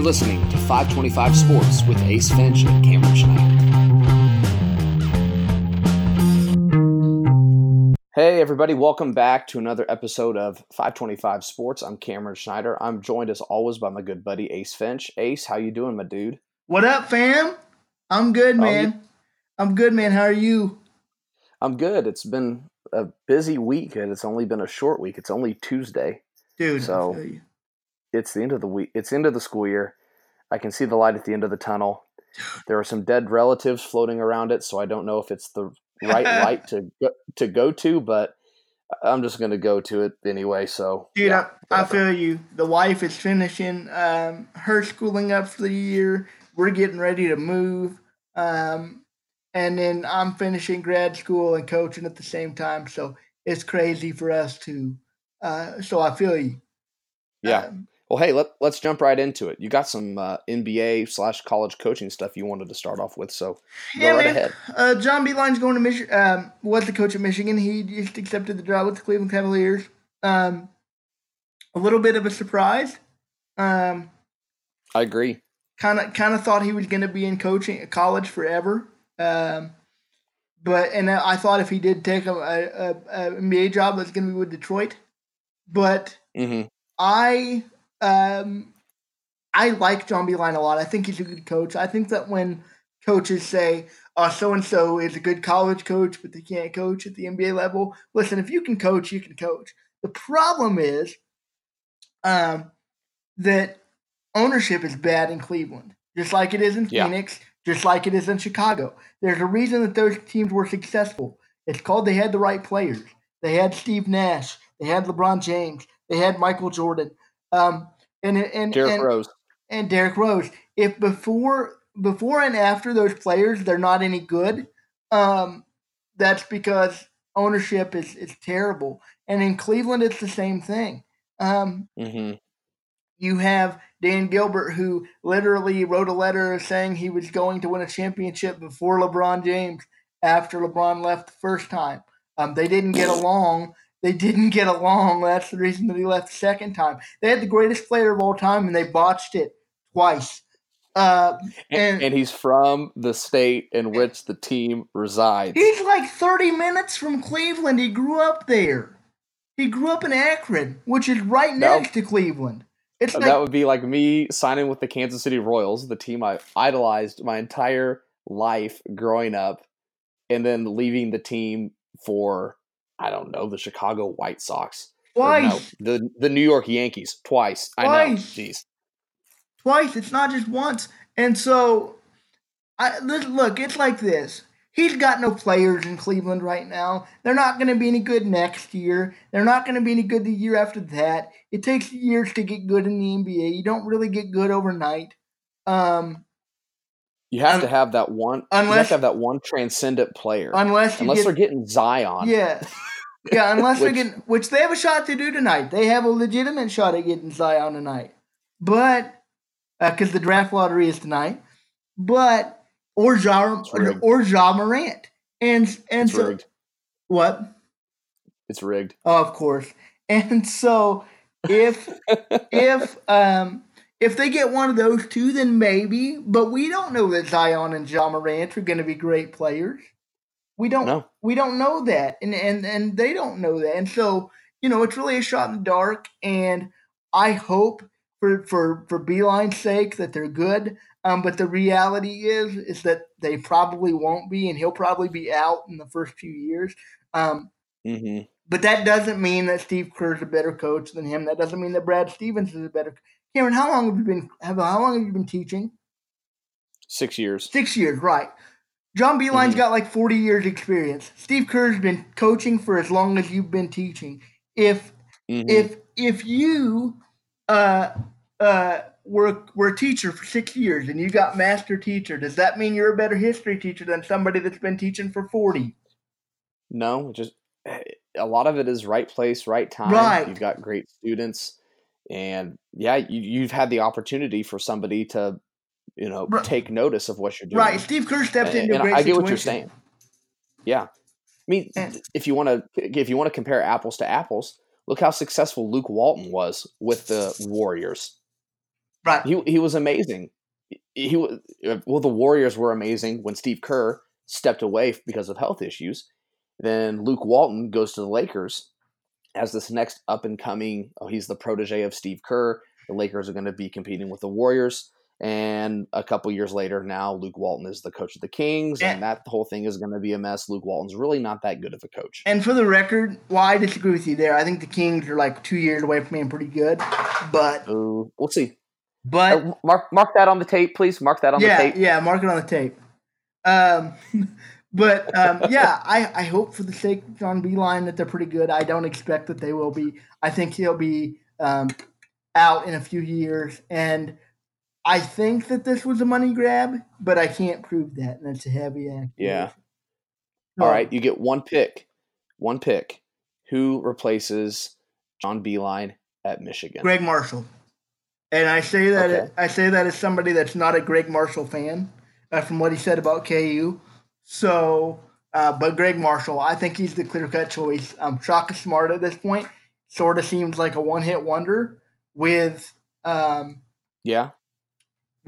You're listening to 525 Sports with Ace Finch and Cameron Schneider. Hey, everybody, welcome back to another episode of 525 Sports. I'm Cameron Schneider. I'm joined as always by my good buddy Ace Finch. Ace, how you doing, my dude? What up, fam? I'm good, oh, man. I'm good, man. How are you? I'm good. It's been a busy week, and it's only been a short week. It's only Tuesday, Dude, So- I feel you. It's the end of the week. It's end of the school year. I can see the light at the end of the tunnel. There are some dead relatives floating around it, so I don't know if it's the right light to go, to go to, but I'm just going to go to it anyway. So, Dude, yeah, I, I feel you. The wife is finishing um, her schooling up for the year. We're getting ready to move. Um, and then I'm finishing grad school and coaching at the same time. So it's crazy for us to. Uh, so I feel you. yeah. Um, Well, hey, let, let's jump right into it. You got some uh, NBA slash college coaching stuff you wanted to start off with, so go Yeah, right man. ahead. Uh, John Beilein's going to Michigan. Um, was the coach at Michigan. He just accepted the job with the Cleveland Cavaliers. Um, a little bit of a surprise. Um, I agree. kind of kind of thought he was going to be in coaching college forever. Um, but and I thought if he did take a, a, a, NBA job, that's going to be with Detroit. But hmm I um I like John Beilein a lot. I think he's a good coach. I think that when coaches say, "Oh, so and so is a good college coach, but they can't coach at the NBA level," listen, if you can coach, you can coach. The problem is um, that ownership is bad in Cleveland, just like it is in Yeah. Phoenix, just like it is in Chicago. There's a reason that those teams were successful. It's called they had the right players. They had Steve Nash. They had LeBron James. They had Michael Jordan. Um, and and Derrick and, Rose. and Derrick Rose. If before before and after those players they're not any good, um, that's because ownership is is terrible. And in Cleveland, it's the same thing. Um, hmm you have Dan Gilbert, who literally wrote a letter saying he was going to win a championship before LeBron James after LeBron left the first time. Um, they didn't get along. They didn't get along. That's the reason that he left the second time. They had the greatest player of all time, and they botched it twice. Uh, And, And- and he's from the state in which the team resides. he's like 30 minutes from Cleveland. He grew up there. He grew up in Akron, which is right That- next to Cleveland. It's like that would be like me signing with the Kansas City Royals, the team I idolized my entire life growing up, and then leaving the team for I don't know the Chicago White Sox. Twice. no, the the New York Yankees twice. I know. Twice. Jeez. twice. It's not just once. And so, I look, look, it's like this. He's got no players in Cleveland right now. They're not going to be any good next year. They're not going to be any good the year after that. It takes years to get good in the NBA. You don't really get good overnight. Um, You have Un- to have that one. you have to have that one transcendent player. unless unless get, they're getting Zion. yeah, yeah, unless they're Which- getting, which they have a shot to do tonight. They have a legitimate shot at getting Zion tonight, but because the draft lottery is tonight, but or Ja or Ja Morant, and and it's so rigged. what? It's rigged. Oh, of course. And so if if um if they get one of those two, then maybe. But we don't know that Zion and Ja Morant are going to be great players. We don't. No. We don't know that, and and and they don't know that. And so you know, it's really a shot in the dark. And I hope for for for Beilein's sake that they're good. Um, but the reality is is that they probably won't be, and he'll probably be out in the first few years. Um, hmm but that doesn't mean that Steve Kerr's a better coach than him. That doesn't mean that Brad Stevens is a better. Cameron, how long have you been? Have, how long have you been teaching? Six years. Six years, right? John Beilein's Mhm. got like forty years experience. Steve Kerr's been coaching for as long as you've been teaching. If Mhm. if if you uh uh were were a teacher for six years and you got master teacher, does that mean you're a better history teacher than somebody that's been teaching for forty? No, just a lot of it is right place, right time. Right. You've got great students, and yeah, you, you've had the opportunity for somebody to, you know, Right. take notice of what you're doing. Right. Steve Kerr stepped And- into a and great I get what you're saying. Yeah, I mean, And- if you want to, if you want to compare apples to apples, look how successful Luke Walton was with the Warriors. Right. He he was amazing. He was uh, well. The Warriors were amazing when Steve Kerr stepped away because of health issues. Then Luke Walton goes to the Lakers as this next up and coming. Oh, he's the protege of Steve Kerr. The Lakers are going to be competing with the Warriors. And a couple years later, now Luke Walton is the coach of the Kings, and, And- that whole thing is going to be a mess. Luke Walton's really not that good of a coach. And for the record, well, I disagree with you there. I think the Kings are like two years away from being pretty good, but So we'll see. but Uh, mark mark that on the tape, please. Mark that on yeah, the tape. yeah, mark it on the tape. Um, but um, yeah, I, I hope for the sake of John Beilein that they're pretty good. I don't expect that they will be. I think he'll be um, out in a few years, and I think that this was a money grab, but I can't prove that, and that's a heavy accusation. Yeah. All right, you get one pick. One pick. Who replaces John Beilein at Michigan? Gregg Marshall, and I say that Okay. I say that as somebody that's not a Gregg Marshall fan, uh, from what he said about KU. So, uh, but Gregg Marshall, I think he's the clear cut choice. Um, Shaka Smart at this point sort of seems like a one hit wonder with um, Yeah.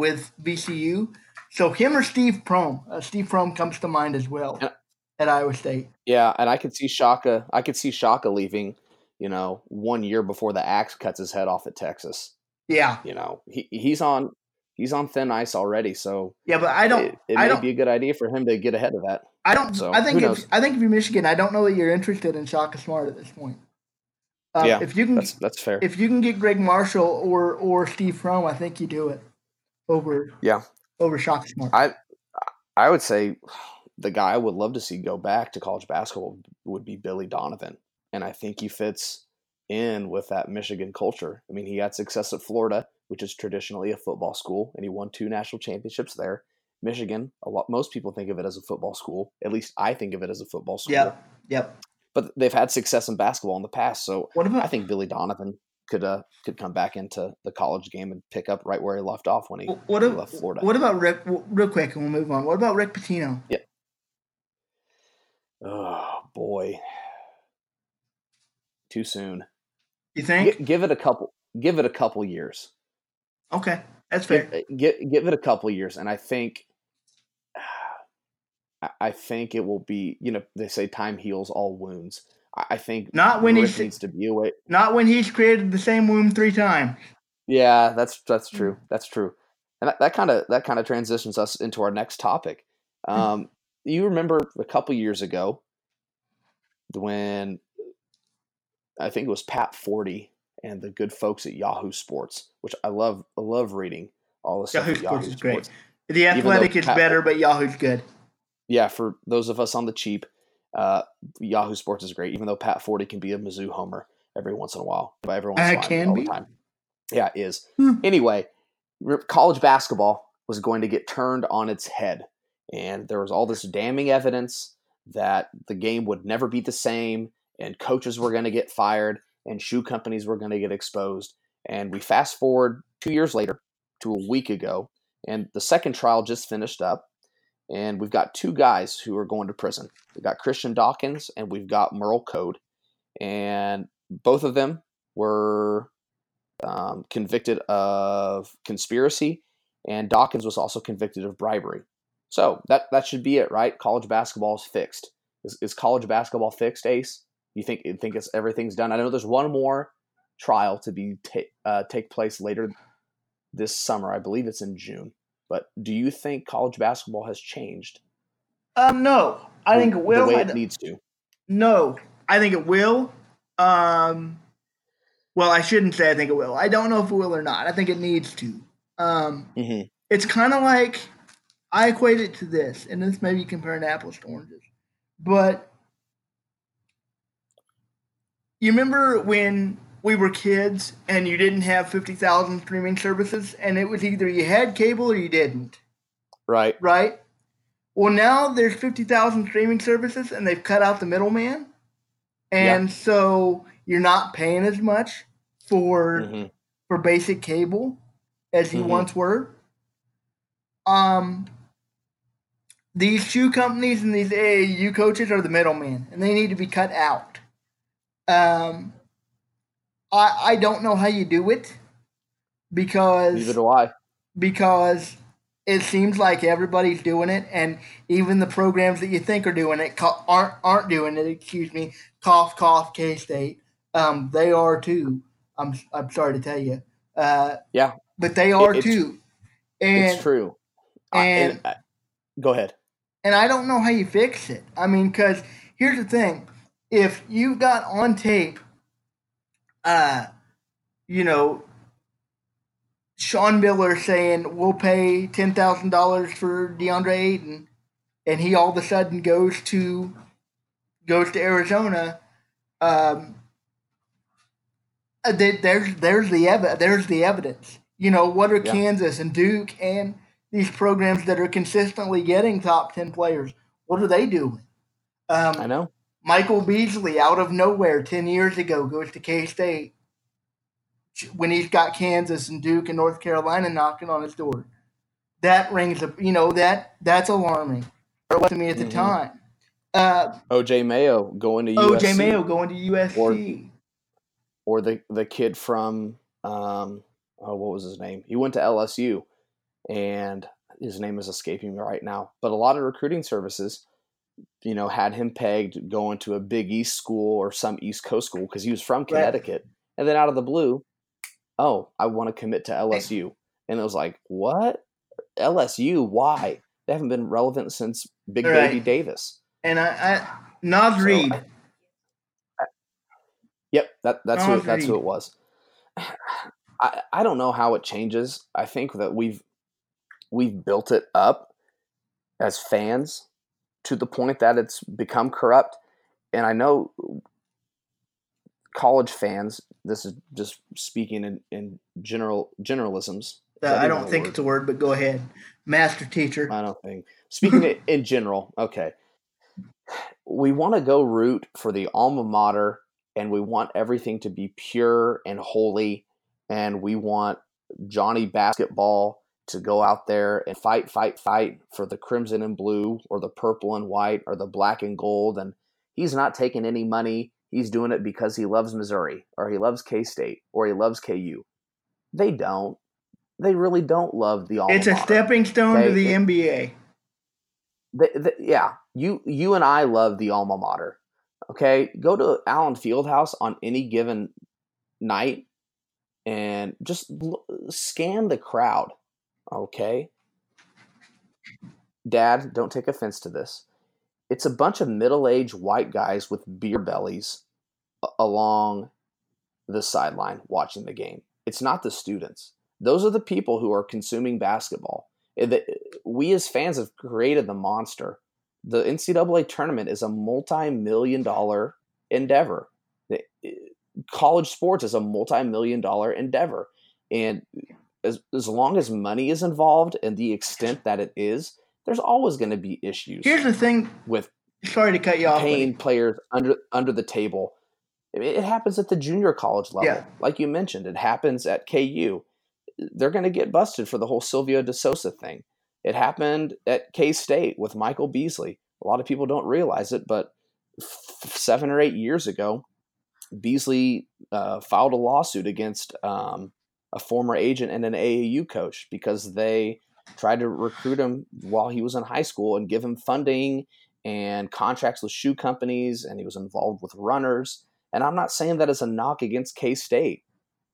With VCU. So him or Steve Prohm. Uh, Steve Prohm comes to mind as well Yeah. at Iowa State. Yeah, and I could see Shaka. I could see Shaka leaving. You know, one year before the axe cuts his head off at Texas. Yeah, You know, he he's on he's on thin ice already. So yeah, but I don't. it, it I may don't. be a good idea for him to get ahead of that. I don't. So, I think if? I think if you're Michigan, I don't know that you're interested in Shaka Smart at this point. Um, Yeah, if you can, That's that's fair. if you can get Gregg Marshall or or Steve Prohm, I think you do it over Yeah. over Shaka Smart. I I would say the guy I would love to see go back to college basketball would be Billy Donovan, and I think he fits in with that Michigan culture. I mean, he had success at Florida, which is traditionally a football school, and he won two national championships there. Michigan, a lot most people think of it as a football school. At least I think of it as a football school. yep, yep. But they've had success in basketball in the past, so What about I think Billy Donovan could uh, could come back into the college game and pick up right where he left off when he, what, he left Florida. what about Rick? Real quick, and we'll move on. What about Rick Pitino? Oh boy, too soon. You think? Gi- give it a couple. Give it a couple years. Okay, that's fair. Give, give, give it a couple years, and I think, I think it will be. You know, they say time heals all wounds. I, I think Not when Rick he's- needs to be away. Not when he's created the same womb three times. Yeah, that's that's Mm. true. That's true. And that kind of that kind of transitions us into our next topic. Mm. Um, you remember a couple years ago when I think it was Pat Forde and the good folks at Yahoo Sports, which I love. I love reading all the stuff. Yahoo at Sports is great. The Athletic is Pat- better, but Yahoo's good. Yeah, for those of us on the cheap, uh, Yahoo Sports is great. Even though Pat Forde can be a Mizzou homer every once in a while, by every once in a Uh, while, can all be? the time. Yeah, it is. Hmm. Anyway, college basketball was going to get turned on its head, and there was all this damning evidence that the game would never be the same, and coaches were going to get fired, and shoe companies were going to get exposed. And we fast forward two years later to a week ago, and the second trial just finished up, and we've got two guys who are going to prison. We've got Christian Dawkins and we've got Merl Code, and both of them were um, convicted of conspiracy, and Dawkins was also convicted of bribery. So that that should be it, right? College basketball is fixed. Is, is college basketball fixed, Ace? You think you think it's everything's done? I know there's one more trial to be ta- uh, take place later this summer. I believe it's in June. But do you think college basketball has changed? Um, no, I think it will. the way it needs to. No, I think it will. Um, well, I shouldn't say I think it will. I don't know if it will or not. I think it needs to. Um, Mhm. it's kind of like I equate it to this, and this may be comparing apples to oranges, but you remember when we were kids and you didn't have fifty thousand streaming services, and it was either you had cable or you didn't Right. right? Well, now there's 50,000 streaming services and they've cut out the middleman. And so you're not paying as much for Mhm. for basic cable as you Mhm. once were. Um these shoe companies and these AAU coaches are the middlemen and they need to be cut out. Um I I don't know how you do it, because Neither do I. because it seems like everybody's doing it, and even the programs that you think are doing it aren't aren't doing it. Excuse me, cough cough K State. Um, they are too. I'm I'm sorry to tell you. Uh, Yeah. but they are too. And it's true. I- and- I- go ahead. and I don't know how you fix it. I mean, because here's the thing: if you've got on tape, uh, you know, Sean Miller saying we'll pay ten thousand dollars for DeAndre Ayton, and he all of a sudden goes to goes to Arizona. Um, uh, there's there's the ev- there's the evidence. You know, what are Yeah. Kansas and Duke and these programs that are consistently getting top ten players? What are they doing? Um, I know. Michael Beasley out of nowhere 10 years ago goes to K State when he's got Kansas and Duke and North Carolina knocking on his door. That rings a you know that that's alarming. Was to me at the Mhm. time. Uh, OJ Mayo going to OJ USC, Mayo going to USC. or the the kid from um oh what was his name? He went to LSU, and his name is escaping me right now. But a lot of recruiting services, you know, had him pegged going to a Big East school or some East Coast school because he was from Connecticut, and then out of the blue, oh, I want to commit to LSU, and it was like, what? LSU? Why? They haven't been relevant since Big Right. Baby Davis. and I, I Nas So, Reed. I- Yep, that that's who that's who it was. I I don't know how it changes. I think that we've we've built it up as fans to the point that it's become corrupt. And I know college fans. This is just speaking in, in general generalisms. Uh, I don't think word? it's a word, but go ahead. Master teacher. I don't think. Speaking in general, okay. We want to go root for the alma mater and we want everything to be pure and holy and we want Johnny basketball to go out there and fight fight fight for the crimson and blue or the purple and white or the black and gold and he's not taking any money. He's doing it because he loves Missouri or he loves K-State or he loves KU. They don't. They really don't love the alma mater. It's a stepping stone to the it- NBA. yeah, you you and I love the alma mater. Okay, go to Allen Fieldhouse on any given night and just scan the crowd. Okay, Dad, don't take offense to this. It's a bunch of middle-aged white guys with beer bellies along the sideline watching the game. It's not the students. Those are the people who are consuming basketball. Eh, we as fans have created the monster. The NCAA tournament is a multi-million dollar endeavor. Eh, College sports is a multi-million dollar endeavor, and as as long as money is involved and the extent that it is, there's always going to be issues Here's the thing. with Sorry to cut you off. paying players under under the table. It happens at the junior college level, Yeah. like you mentioned. It happens at KU. They're going to get busted for the whole Silvio De Sousa thing. It happened at K State with Michael Beasley. A lot of people don't realize it, but f- seven or eight years ago, Beasley uh, filed a lawsuit against um, a former agent and an AAU coach because they tried to recruit him while he was in high school and give him funding and contracts with shoe companies, and he was involved with runners. And I'm not saying that as a knock against K State.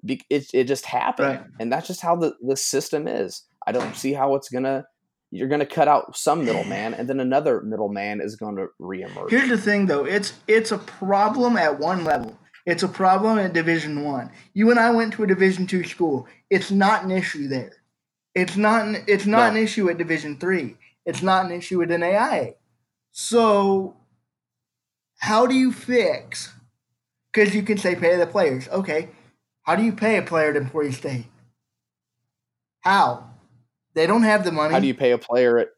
It, it just happened, Right. and that's just how the, the system is. I don't see how it's gonna. You're gonna cut out some middleman, and then another middleman is going to reemerge. Here's the thing, though. It's it's a problem at one level. It's a problem at Division One. You and I went to a Division Two school. It's not an issue there. It's not. An, it's not No. an issue at Division Three. It's not an issue at NAIA. So, how do you fix? Because you can say pay the players. Okay, how do you pay a player at Emporia State? How? They don't have the money. How do you pay a player at?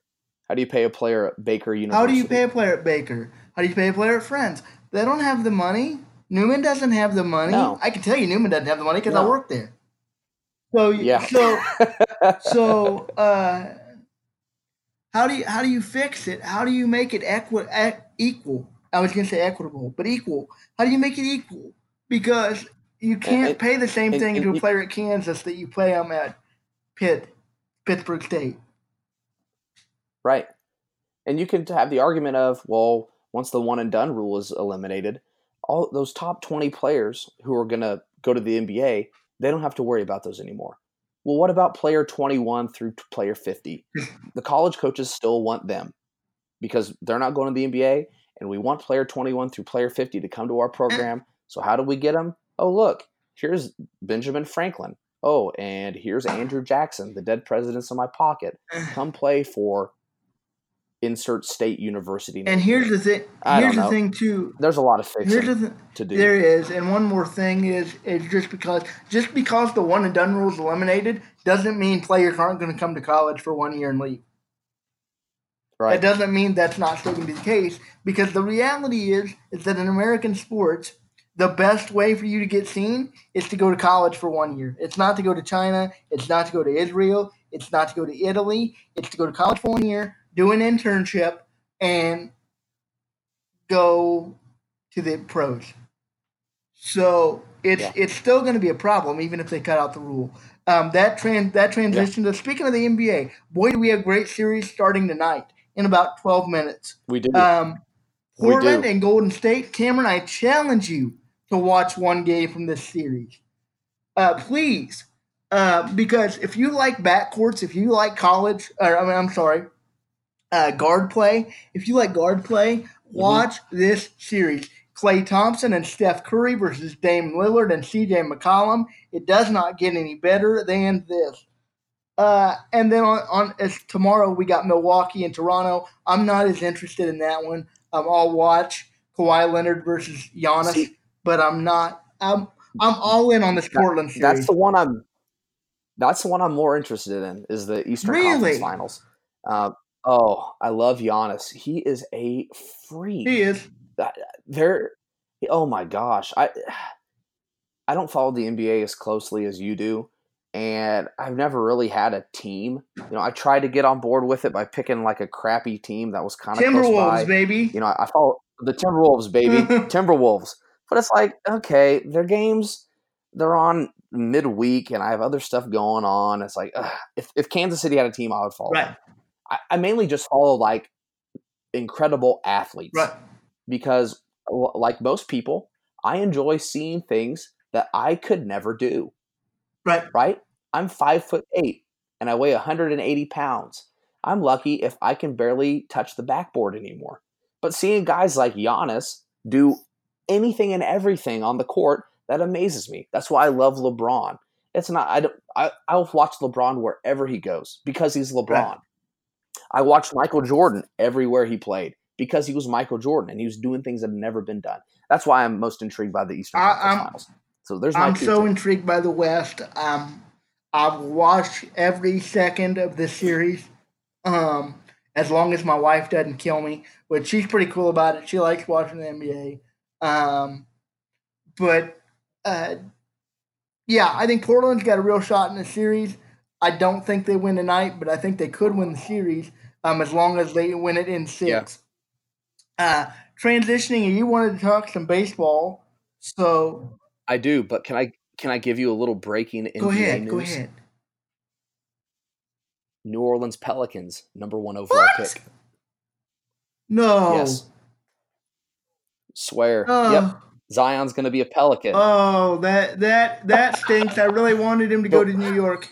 How do you pay a player at Baker University? How do you pay a player at Baker? How do you pay a player at Friends? They don't have the money. Newman doesn't have the money. No. I can tell you Newman doesn't have the money because I No. work there. So Yeah. so so uh, how do you how do you fix it? How do you make it equi- equal? I was gonna say equitable, but equal. How do you make it equal? Because you can't and- pay the same and- thing and to a player at Kansas that you pay them at Pitt, Pittsburgh State. Right. And you could have the argument of, well, once the one and done rule is eliminated, all those top 20 players who are going to go to the NBA, they don't have to worry about those anymore. Well, what about player 21 through player 50? the college coaches still want them because they're not going to the NBA, and we want player 21 through player 50 to come to our program. So, how do we get them? Oh, look, here's Benjamin Franklin. Oh, and here's Andrew Jackson, the dead presidents in my pocket. Come play for insert state university. And here's here. the thing. Here's the thing too. there's a lot of Here's the th- to do. there is, and one more thing is is just because just because the one and done rule is eliminated doesn't mean players aren't going to come to college for one year and leave. right. That doesn't mean that's not still going to be the case because the reality is is that in American sports, the best way for you to get seen is to go to college for one year. It's not to go to China. It's not to go to Israel. It's not to go to Italy. It's to go to college for one year, do an internship, and go to the pros. So it's Yeah. it's still going to be a problem even if they cut out the rule. Um, that trans that transition to speaking of the NBA, boy, do we have great series starting tonight in about twelve minutes. we do. Um, Portland do. and Golden State. Cameron, I challenge you to watch one game from this series. Uh, please. Uh, because if you like backcourts, if you like college, or I mean, I'm sorry, uh, guard play, if you like guard play, watch this series. Klay Thompson and Steph Curry versus Dame Lillard and CJ McCollum. It does not get any better than this. Uh, and then on, on as tomorrow we got Milwaukee and Toronto. I'm not as interested in that one. Um, I'll watch Kawhi Leonard versus Giannis, See- but I'm not. I'm I'm all in on this Portland series. That's the one I'm. That's the one I'm more interested in. Is the Eastern Really? Conference Finals. Uh, oh, I love Giannis. He is a freak. he is. There. Oh my gosh, I. I don't follow the NBA as closely as you do, and I've never really had a team. You know, I tried to get on board with it by picking like a crappy team that was kind of close by Timberwolves, baby. you know, I follow the Timberwolves, baby, Timberwolves. But it's like, okay, their games, they're on midweek, and I have other stuff going on. It's like, ugh, if if Kansas City had a team, I would follow. Right, them. I, I mainly just follow like incredible athletes right. because, like most people, I enjoy seeing things that I could never do. Right. Right? I'm five foot eight, and I weigh 180 pounds. I'm lucky if I can barely touch the backboard anymore. But seeing guys like Giannis do anything and everything on the court, that amazes me. That's why I love LeBron. It's not I don't I, I'll watch LeBron wherever he goes because he's LeBron. Right. I watched Michael Jordan everywhere he played because he was Michael Jordan and he was doing things that had never been done. That's why I'm most intrigued by the Eastern I- Conference I'm- Finals. So there's my I'm so takes. intrigued by the West. Um, I've watched every second of this series. Um, as long as my wife doesn't kill me, which she's pretty cool about it. She likes watching the NBA. Um, but uh, yeah, I think Portland's got a real shot in the series. I don't think they win tonight, but I think they could win the series um, as long as they win it in six. Uh, transitioning, you wanted to talk some baseball, so I do, but can I can I give you a little breaking NBA go ahead, news? go ahead. New Orleans Pelicans number one overall What? pick. No. Yes, swear. Oh, Yep, Zion's going to be a Pelican. oh, that that that stinks. I really wanted him to go to New York.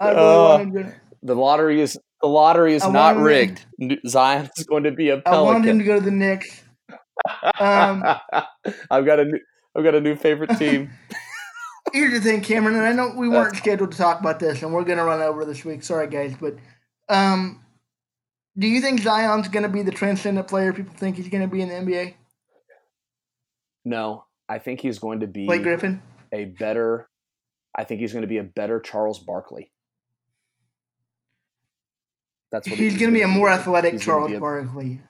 I really Uh, wanted to. the lottery is the lottery is I not rigged. Zion's going to be a I wanted him Pelican. to go to the Knicks. um, I've got a new I've got a new favorite team. Here's the thing, Cameron, and I know we weren't scheduled to talk about this, and we're going to run over this week. Sorry, guys, but um, do you think Zion's going to be the transcendent player people think he's going to be in the NBA? no, I think he's going to be Blake Griffin. a better. I think he's going to be a better Charles Barkley. That's what He's going to be a more athletic He's Charles a- Barkley.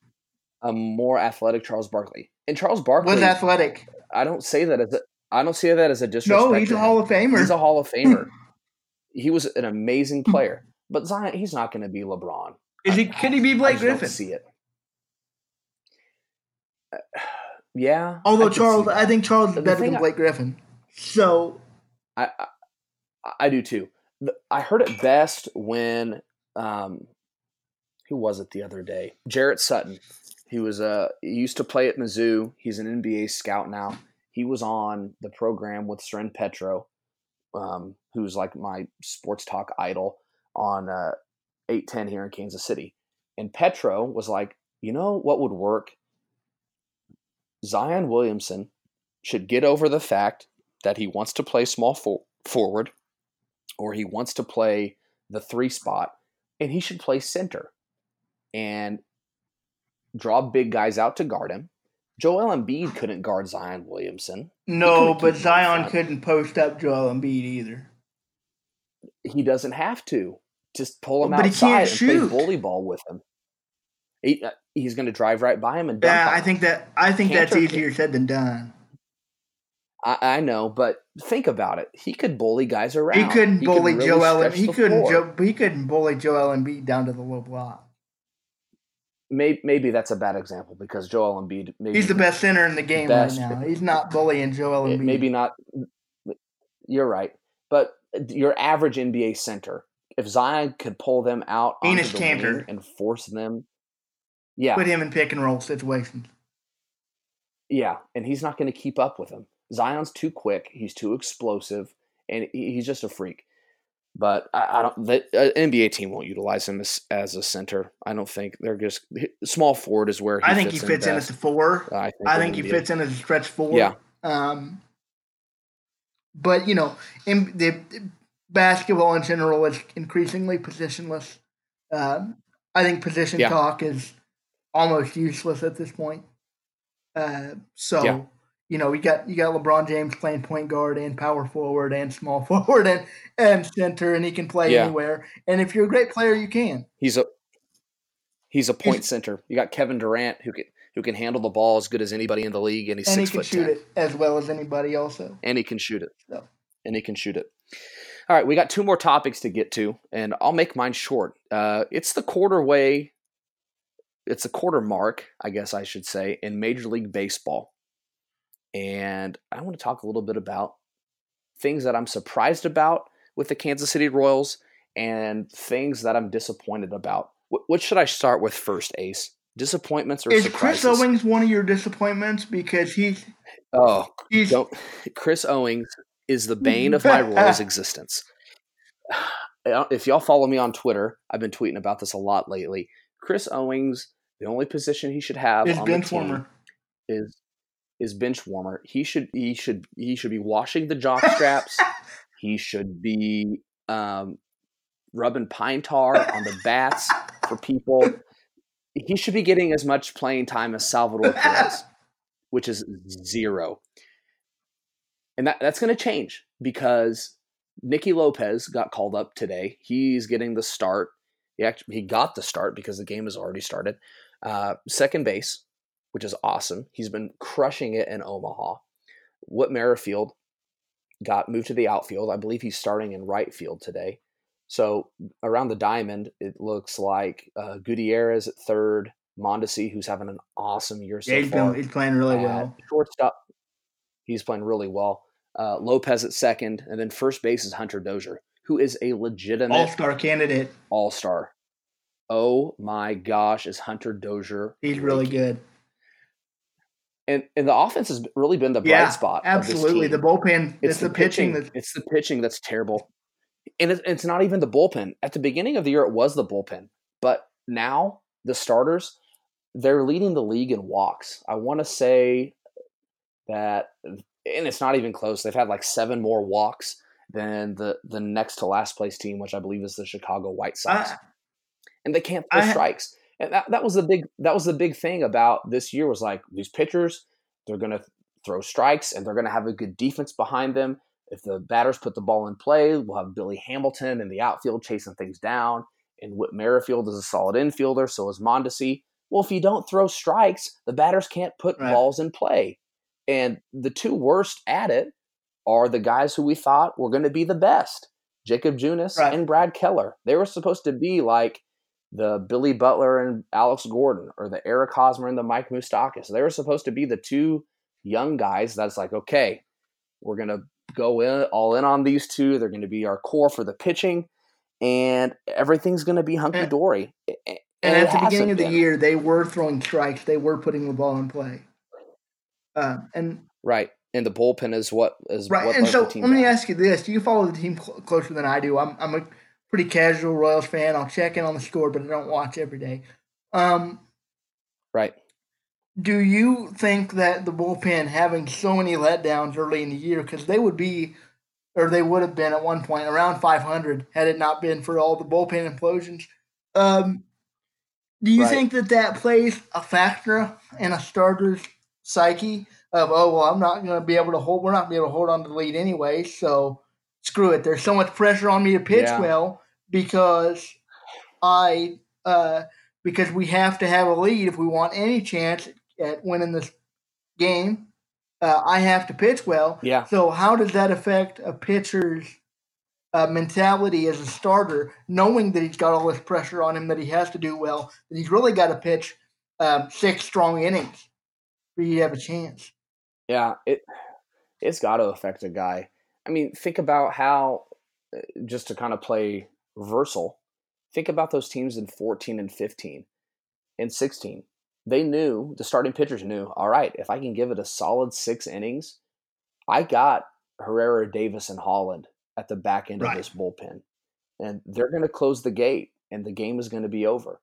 a more athletic Charles Barkley. And Charles Barkley, Was athletic. I don't say that as a, I don't say that as a disrespect. No, he's a. Hall of Famer. He's a Hall of Famer. he was an amazing player, but Zion, he's not going to be LeBron. Is he? Can he be I Blake Griffin? see it. yeah. Although I Charles, I think Charles is better than I- Blake Griffin. So I, I I do too. I heard it best when um, who was it the other day? Jarrett Sutton. He was uh, he used to play at Mizzou. He's an NBA scout now. He was on the program with Soren Petro, um, who's like my sports talk idol on uh, eight ten here in Kansas City. And Petro was like, you know what would work? Zion Williamson should get over the fact that he wants to play small for- forward or he wants to play the three spot and he should play center and draw big guys out to guard him. Joel Embiid couldn't guard Zion Williamson. no, but keep him in Zion couldn't post up Joel Embiid either. He doesn't have to. Just pull him But he outside can't and shoot. play bully ball with him. He, uh, he's going to drive right by him and dunk. Yeah, I him. think that I think that's Kanter- easier said than done. I, I know, but think about it. He could bully guys around. He couldn't could bully really Joel. He couldn't. Jo- he couldn't bully Joel Embiid down to the low block. Maybe, maybe that's a bad example because Joel Embiid. Maybe He's the best center in the game Best. right now. He's not bullying Joel Embiid. maybe not. You're right, but your average NBA center, if Zion could pull them out the Kanter. and force them, yeah, put him in pick and roll situations. yeah, and he's not going to keep up with him. Zion's too quick. He's too explosive, and he's just a freak. But I, I don't. The uh, NBA team won't utilize him as, as a center. I don't think they're just small forward is where he I think he fits in, in as a four. I think, I think he fits in as a stretch four. Yeah. Um, but you know, in the basketball in general is increasingly positionless. Um, I think position Yeah. talk is almost useless at this point. Uh, so Yeah. You know, you got you got LeBron James playing point guard and power forward and small forward and and center, and he can play Yeah. anywhere. And if you're a great player, you can. He's a he's a point center. You got Kevin Durant who can who can handle the ball as good as anybody in the league, and he's and he six can foot shoot ten, it as well as anybody. Also, and he can shoot it, So. and he can shoot it. All right, we got two more topics to get to, and I'll make mine short. Uh, it's the quarter way. It's a quarter mark, I guess I should say, in Major League Baseball, and I want to talk a little bit about things that I'm surprised about with the Kansas City Royals and things that I'm disappointed about. What, what should I start with first, Ace? Disappointments or is surprises? Chris Owings one of your disappointments because he's Oh, he's don't. Chris Owings is the bane of my Royals existence. If y'all follow me on Twitter, I've been tweeting about this a lot lately. Chris Owings, the only position he should have is on bench the team warmer. is is bench warmer. He should he should he should be washing the jock straps. he should be um, rubbing pine tar on the bats for people. He should be getting as much playing time as Salvador Perez, which is zero. And that, that's going to change because Nicky Lopez got called up today. He's getting the start. He actually he got the start because the game has already started. Uh, second base, which is awesome. He's been crushing it in Omaha. Whit Merrifield got moved to the outfield. I believe he's starting in right field today. So around the diamond, it looks like uh, Gutierrez at third, Mondesi, who's having an awesome year so Yeah, he's, far. been, he's playing really well. Shortstop, he's playing really well. Uh, Lopez at second, and then first base is Hunter Dozier, who is a legitimate All star candidate. all star. Oh my gosh, is Hunter Dozier? He's really good. And and the offense has really been the bright Yeah, spot. absolutely. The bullpen. It's, the, pitching. that it's the pitching that's terrible, and it, it's not even the bullpen. At the beginning of the year, it was the bullpen, but now the starters they're leading the league in walks. I want to say that, and it's not even close. They've had like seven more walks than the the next to last place team, which I believe is the Chicago White Sox I- and they can't throw I- strikes. And that, that was the big that was the big thing about this year was like these pitchers, they're gonna throw strikes and they're gonna have a good defense behind them. If the batters put the ball in play, we'll have Billy Hamilton in the outfield chasing things down. And Whit Merrifield is a solid infielder, so is Mondesi. Well, if you don't throw strikes, the batters can't put Right. balls in play. And the two worst at it are the guys who we thought were going to be the best Jakob Junis Right. and Brad Keller. They were supposed to be like the Billy Butler and Alex Gordon or the Eric Hosmer and the Mike Moustakas. They were supposed to be the two young guys that's like, okay, we're going to go in all in on these two. They're going to be our core for the pitching, and everything's going to be hunky dory. And, and, at the beginning of the year, they were throwing strikes. They were putting the ball in play. Uh, and right, and the bullpen is what is right. What and so let me ask you this: Do you follow the team cl- closer than I do? I'm I'm a pretty casual Royals fan. I'll check in on the score, but I don't watch every day. Um, right. Do you think that the bullpen having so many letdowns early in the year, because they would be, or they would have been at one point around 500 had it not been for all the bullpen implosions? Um, do you right. think that that plays a factor in a starter's psyche of oh well I'm not going to be able to hold we're not going to be able to hold on to the lead anyway so screw it. There's so much pressure on me to pitch yeah. well because I uh, because we have to have a lead if we want any chance at winning this game. Uh, I have to pitch well. Yeah. So how does that affect a pitcher's uh, mentality as a starter, knowing that he's got all this pressure on him that he has to do well, that he's really got to pitch um, six strong innings for you to have a chance? Yeah, it it's got to affect a guy. I mean, think about how, uh, just to kind of play reversal, think about those teams in 14 and 15 and 16. They knew, the starting pitchers knew, all right, if I can give it a solid six innings, I got Herrera, Davis, and Holland at the back end right. of this bullpen. And they're going to close the gate and the game is going to be over.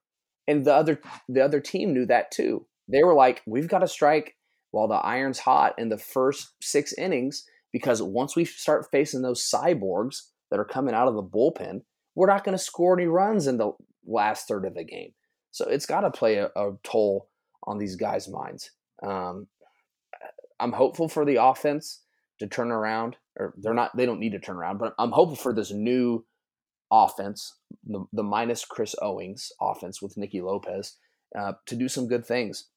And the other the other team knew that too. They were like, we've got to strike while the iron's hot in the first six innings because once we start facing those cyborgs that are coming out of the bullpen, we're not going to score any runs in the last third of the game. So it's got to play a, a, toll on these guys' minds. Um, I'm hopeful for the offense to turn around, or they're not. They don't need to turn around, but I'm hopeful for this new offense, the, the minus Chris Owings offense with Nicky Lopez, uh, to do some good things.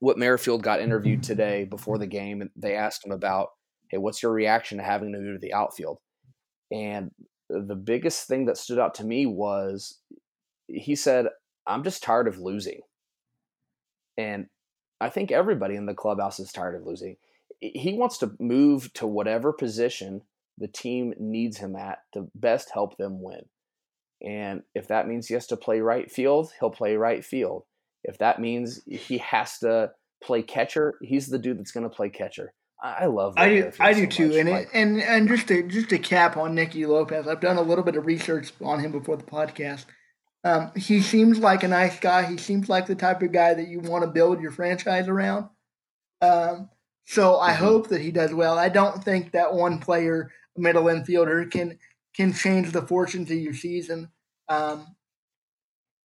Whit Merrifield got interviewed today before the game, and they asked him about hey, what's your reaction to having to move to the outfield? And the biggest thing that stood out to me was he said, I'm just tired of losing. And I think everybody in the clubhouse is tired of losing. He wants to move to whatever position the team needs him at to best help them win. And if that means he has to play right field, he'll play right field. If that means he has to play catcher, he's the dude that's going to play catcher. I love. I do. I do so too. And it, and and just to just to cap on Nicky Lopez, I've done a little bit of research on him before the podcast. Um, he seems like a nice guy. He seems like the type of guy that you want to build your franchise around. Um, so I mm-hmm. hope that he does well. I don't think that one player, middle infielder, can can change the fortunes of your season um,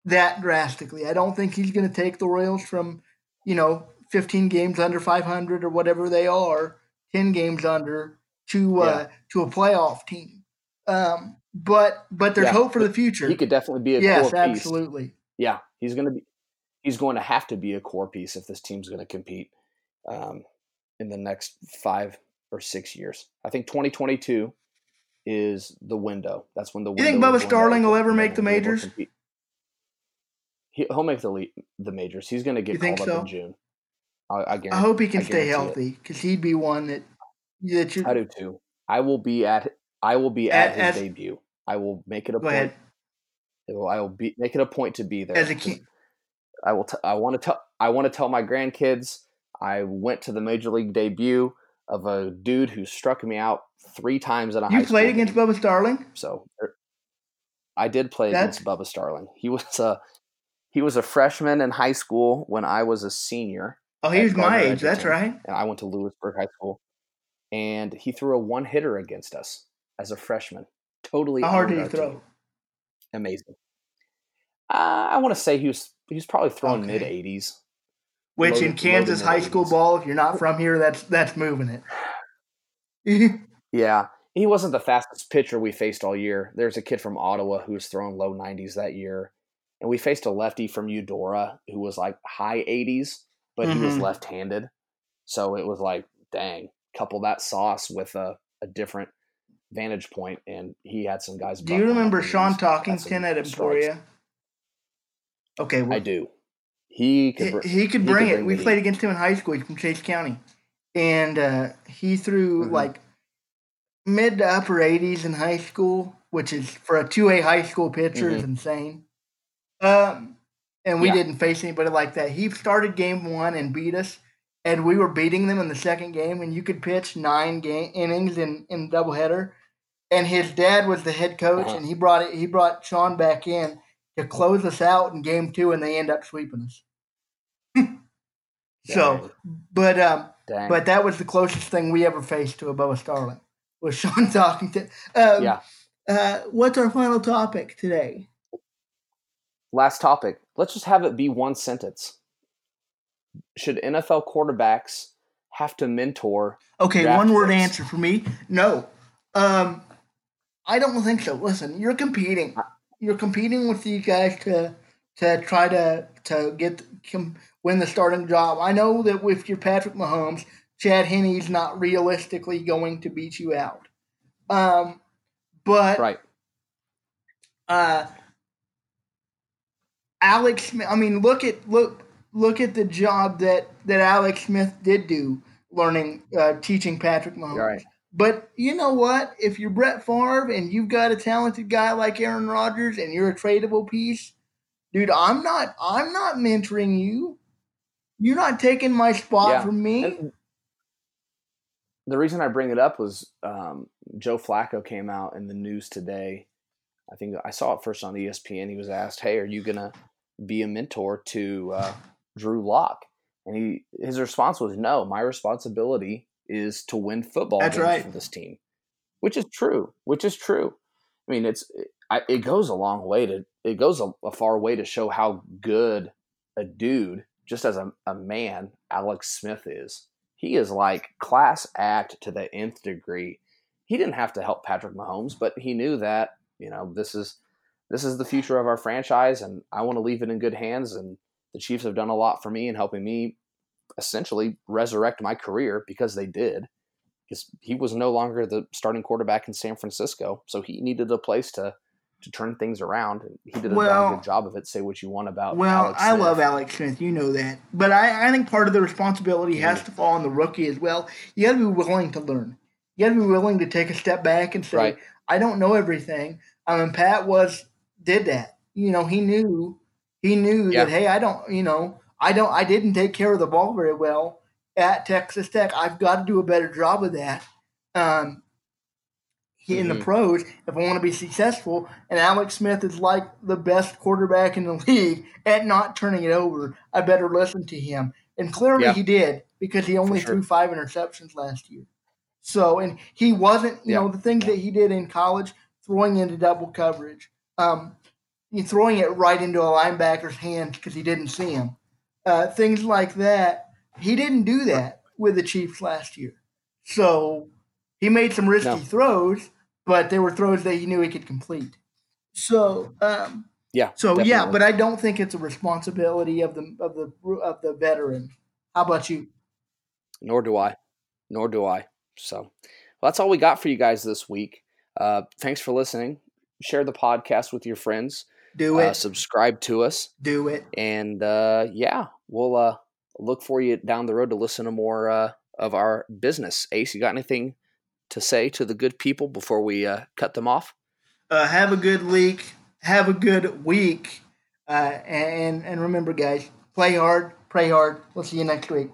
that drastically. I don't think he's going to take the Royals from you know 15 games under 500 or whatever they are, 10 games under to uh, yeah. to a playoff team. Um, but but there's yeah, hope for the future. He could definitely be a yes, core piece. absolutely. Yeah, he's going to be he's going to have to be a core piece if this team's going to compete um, in the next five or six years. I think 2022 is the window. That's when the you think Bubba Starling will ever make the majors? He, will make the the majors. He's going to get called so? up in June. I, I, I hope he can stay healthy because he'd be one that that you. I do too. I will be at. I will be at, at his as, debut. I will make it a point. Ahead. I will be make it a point to be there. As a kid, I will. T- I want to tell. I want to tell my grandkids. I went to the major league debut of a dude who struck me out three times at a. You played against game. Bubba Starling. So, er, I did play That's... against Bubba Starling. He was a he was a freshman in high school when I was a senior. Oh, he was my age. That's right. And I went to Louisburg High School, and he threw a one hitter against us as a freshman. Totally. How hard did he throw? Team. Amazing. Uh, I want to say he was he was probably throwing okay. mid eighties. Which in Kansas high school ball, if you're not from here, that's that's moving it. yeah, he wasn't the fastest pitcher we faced all year. There's a kid from Ottawa who was throwing low 90s that year, and we faced a lefty from Eudora who was like high 80s but mm-hmm. he was mm-hmm. left-handed, so it was like, dang, couple that sauce with a, a different vantage point, and he had some guys. Do you remember Sean Talkington at Emporia? Okay, well, I do. He could. Br- he, he could bring he it. we played against him in high school. He's from Chase County, and uh, he threw mm-hmm. like mid to upper 80s in high school, which is for a 2A high school pitcher mm-hmm. is insane. Um, and we yeah. didn't face anybody like that. He started game one and beat us, and we were beating them in the second game. And you could pitch nine game innings in in doubleheader. And his dad was the head coach, uh-huh. and he brought it. He brought Sean back in to close us out in game two, and they end up sweeping us. so, but um, Dang. but that was the closest thing we ever faced to a Bubba Starling was Sean Talkington. Um, yeah. Uh, what's our final topic today? Last topic. Let's just have it be one sentence. Should NFL quarterbacks have to mentor? Okay, one word answer for me. No. Um, I don't think so. Listen, you're competing. You're competing with these guys to to try to to get win the starting job. I know that if you're Patrick Mahomes, Chad Henne's not realistically going to beat you out. Um, but right. Uh, Alex Smith. I mean, look at look look at the job that that Alex Smith did do, learning uh, teaching Patrick Mahomes. Right. But you know what? If you're Brett Favre and you've got a talented guy like Aaron Rodgers and you're a tradable piece, dude, I'm not I'm not mentoring you. You're not taking my spot yeah. from me. And the reason I bring it up was um, Joe Flacco came out in the news today. I think I saw it first on ESPN. He was asked, "Hey, are you gonna be a mentor to uh, Drew Lock?" And he his response was, "No, my responsibility is to win football That's games right. for this team," which is true. Which is true. I mean, it's it, it goes a long way to it goes a, a, far way to show how good a dude, just as a, a man, Alex Smith is he is like class act to the nth degree. He didn't have to help Patrick Mahomes, but he knew that you know this is this is the future of our franchise, and I want to leave it in good hands. And the Chiefs have done a lot for me in helping me essentially resurrect my career because they did. Because he was no longer the starting quarterback in San Francisco, so he needed a place to to turn things around. He did a well, good job of it. Say what you want about. Well, I love Alex Smith. You know that, but I, I think part of the responsibility has to fall on the rookie as well. You got to be willing to learn. You got to be willing to take a step back and say, right. "I don't know everything." I mean, Pat was did that. You know, he knew he knew yeah. that. Hey, I don't. You know, I don't. I didn't take care of the ball very well at Texas Tech. I've got to do a better job of that. Um, mm-hmm. in the mm-hmm. pros if I want to be successful. And Alex Smith is like the best quarterback in the league at not turning it over. I better listen to him. And clearly yeah. he did because he only sure. threw five interceptions last year. So, and he wasn't, you yeah. know, the things that he did in college, throwing into double coverage, um, throwing it right into a linebacker's hands because he didn't see him. Uh, things like that. He didn't do that with the Chiefs last year. So he made some risky no. throws, but there were throws that he knew he could complete. So um, yeah, so definitely. yeah, but I don't think it's a responsibility of the of the of the veteran. How about you? Nor do I. Nor do I. So well, that's all we got for you guys this week. Uh, thanks for listening. Share the podcast with your friends. Do it. Uh, subscribe to us. Do it. And uh, yeah, we'll uh, look for you down the road to listen to more uh, of our business. Ace, you got anything to say to the good people before we uh, cut them off? Uh, have a good week. Have a good week. Uh, and and remember, guys, play hard, pray hard. We'll see you next week.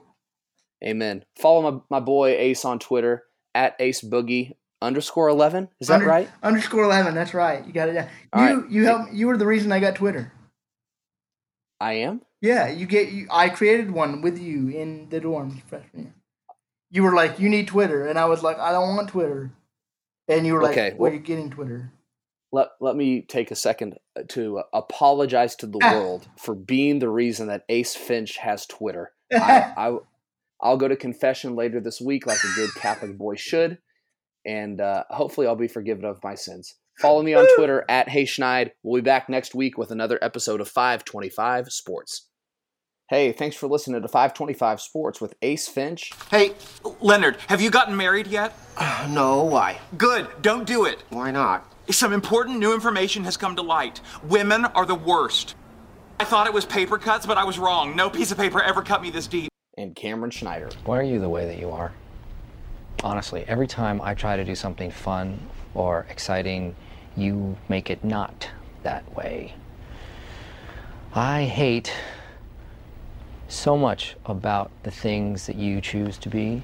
Amen. Follow my, my boy Ace on Twitter at Ace Boogie underscore eleven. Is that Under, right? Underscore eleven. That's right. You got it. You right. you helped. You were the reason I got Twitter. I am. Yeah, you get. You, I created one with you in the dorms freshman year you were like, you need Twitter, and I was like, I don't want Twitter, and you were like, okay, well, are you getting Twitter? Let let me take a second to apologize to the world for being the reason that Ace Finch has Twitter. I, I I'll go to confession later this week, like a good Catholic boy should, and uh, hopefully I'll be forgiven of my sins. Follow me on Twitter at Hey Schneid. We'll be back next week with another episode of 525 Sports. Hey, thanks for listening to 525 Sports with Ace Finch. Hey, Leonard, have you gotten married yet? Uh, no, why? Good, don't do it. Why not? Some important new information has come to light. Women are the worst. I thought it was paper cuts, but I was wrong. No piece of paper ever cut me this deep. And Cameron Schneider. Why are you the way that you are? Honestly, every time I try to do something fun or exciting, you make it not that way. I hate so much about the things that you choose to be